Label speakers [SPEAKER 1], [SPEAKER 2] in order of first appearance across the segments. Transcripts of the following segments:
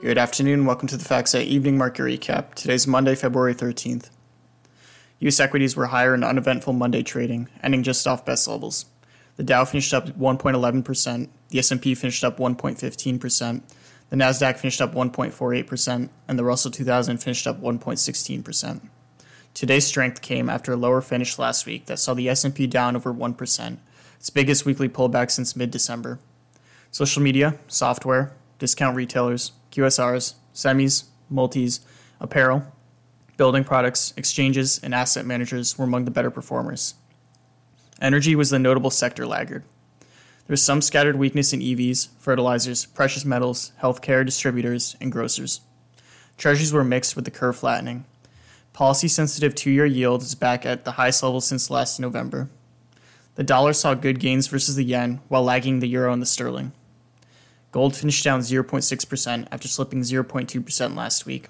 [SPEAKER 1] Good afternoon. Welcome to the FactSet Evening Market Recap. Today's Monday, February 13th. U.S. equities were higher in uneventful Monday trading, ending just off best levels. The Dow finished up 1.11%, the S&P finished up 1.15%, the Nasdaq finished up 1.48%, and the Russell 2000 finished up 1.16%. Today's strength came after a lower finish last week that saw the S&P down over 1%, its biggest weekly pullback since mid-December. Social media, software, discount retailers, QSRs, semis, multis, apparel, building products, exchanges, and asset managers were among the better performers. Energy was the notable sector laggard. There was some scattered weakness in EVs, fertilizers, precious metals, healthcare distributors, and grocers. Treasuries were mixed with the curve flattening. Policy sensitive two year yield is back at the highest level since last November. The dollar saw good gains versus the yen while lagging the euro and the sterling. Gold finished down 0.6% after slipping 0.2% last week.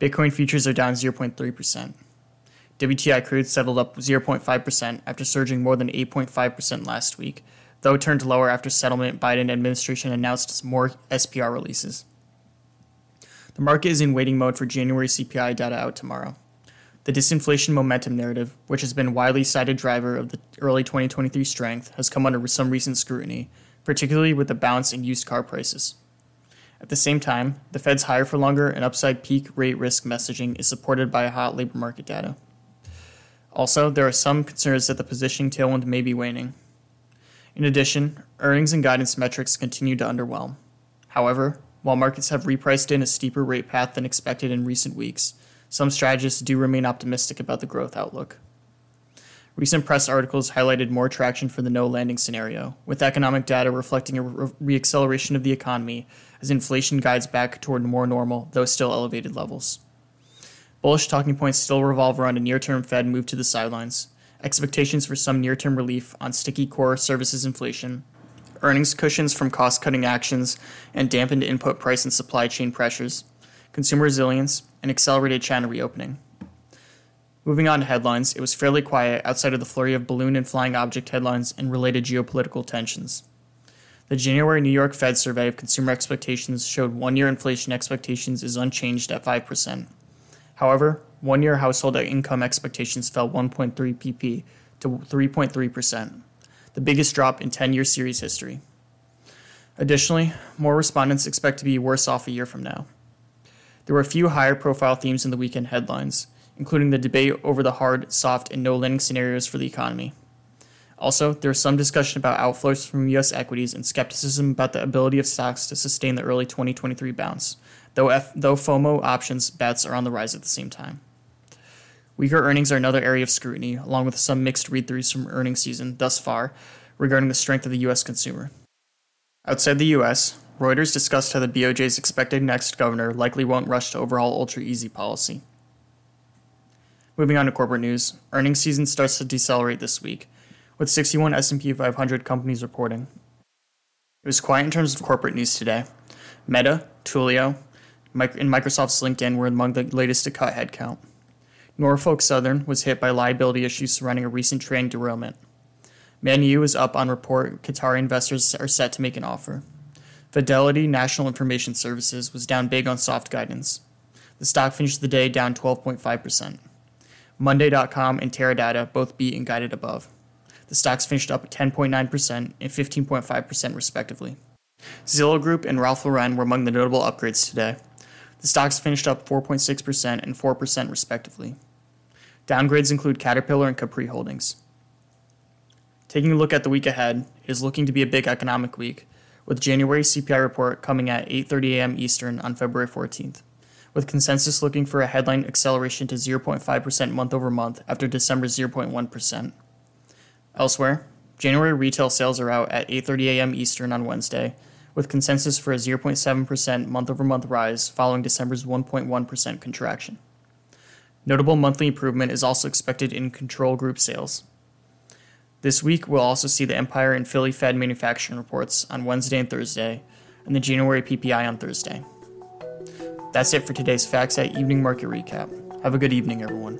[SPEAKER 1] Bitcoin futures are down 0.3%. WTI crude settled up 0.5% after surging more than 8.5% last week, though turned lower after settlement Biden administration announced more SPR releases. The market is in waiting mode for January CPI data out tomorrow. The disinflation momentum narrative, which has been widely cited driver of the early 2023 strength, has come under some recent scrutiny particularly with the bounce in used car prices. At the same time, the Fed's higher for longer and upside peak rate risk messaging is supported by hot labor market data. Also, there are some concerns that the positioning tailwind may be waning. In addition, earnings and guidance metrics continue to underwhelm. However, while markets have repriced in a steeper rate path than expected in recent weeks, some strategists do remain optimistic about the growth outlook. Recent press articles highlighted more traction for the no landing scenario, with economic data reflecting a re- reacceleration of the economy as inflation guides back toward more normal, though still elevated levels. Bullish talking points still revolve around a near term Fed move to the sidelines, expectations for some near term relief on sticky core services inflation, earnings cushions from cost cutting actions and dampened input price and supply chain pressures, consumer resilience, and accelerated China reopening. Moving on to headlines, it was fairly quiet outside of the flurry of balloon and flying object headlines and related geopolitical tensions. The January New York Fed survey of consumer expectations showed one year inflation expectations is unchanged at 5%. However, one year household income expectations fell 1.3 pp to 3.3%, the biggest drop in 10 year series history. Additionally, more respondents expect to be worse off a year from now. There were a few higher profile themes in the weekend headlines, including the debate over the hard, soft, and no landing scenarios for the economy. Also, there was some discussion about outflows from U.S. equities and skepticism about the ability of stocks to sustain the early 2023 bounce, though, F- though FOMO options bets are on the rise at the same time. Weaker earnings are another area of scrutiny, along with some mixed read throughs from earnings season thus far regarding the strength of the U.S. consumer. Outside the U.S., Reuters discussed how the BOJ's expected next governor likely won't rush to overhaul ultra easy policy. Moving on to corporate news, earnings season starts to decelerate this week, with 61 S&P 500 companies reporting. It was quiet in terms of corporate news today. Meta, Twilio, and Microsoft's LinkedIn were among the latest to cut headcount. Norfolk Southern was hit by liability issues surrounding a recent train derailment. ManU is up on report Qatari investors are set to make an offer. Fidelity National Information Services was down big on soft guidance. The stock finished the day down 12.5%. Monday.com and Teradata both beat and guided above. The stocks finished up 10.9% and 15.5% respectively. Zillow Group and Ralph Lauren were among the notable upgrades today. The stocks finished up 4.6% and 4% respectively. Downgrades include Caterpillar and Capri Holdings. Taking a look at the week ahead, it is looking to be a big economic week, with January CPI report coming at 8:30 a.m. Eastern on February 14th with consensus looking for a headline acceleration to 0.5% month over month after December's 0.1%. Elsewhere, January retail sales are out at 8:30 a.m. Eastern on Wednesday, with consensus for a 0.7% month over month rise following December's 1.1% contraction. Notable monthly improvement is also expected in control group sales. This week, we'll also see the Empire and Philly Fed manufacturing reports on Wednesday and Thursday, and the January PPI on Thursday. That's it for today's FactSet Evening Market Recap. Have a good evening, everyone.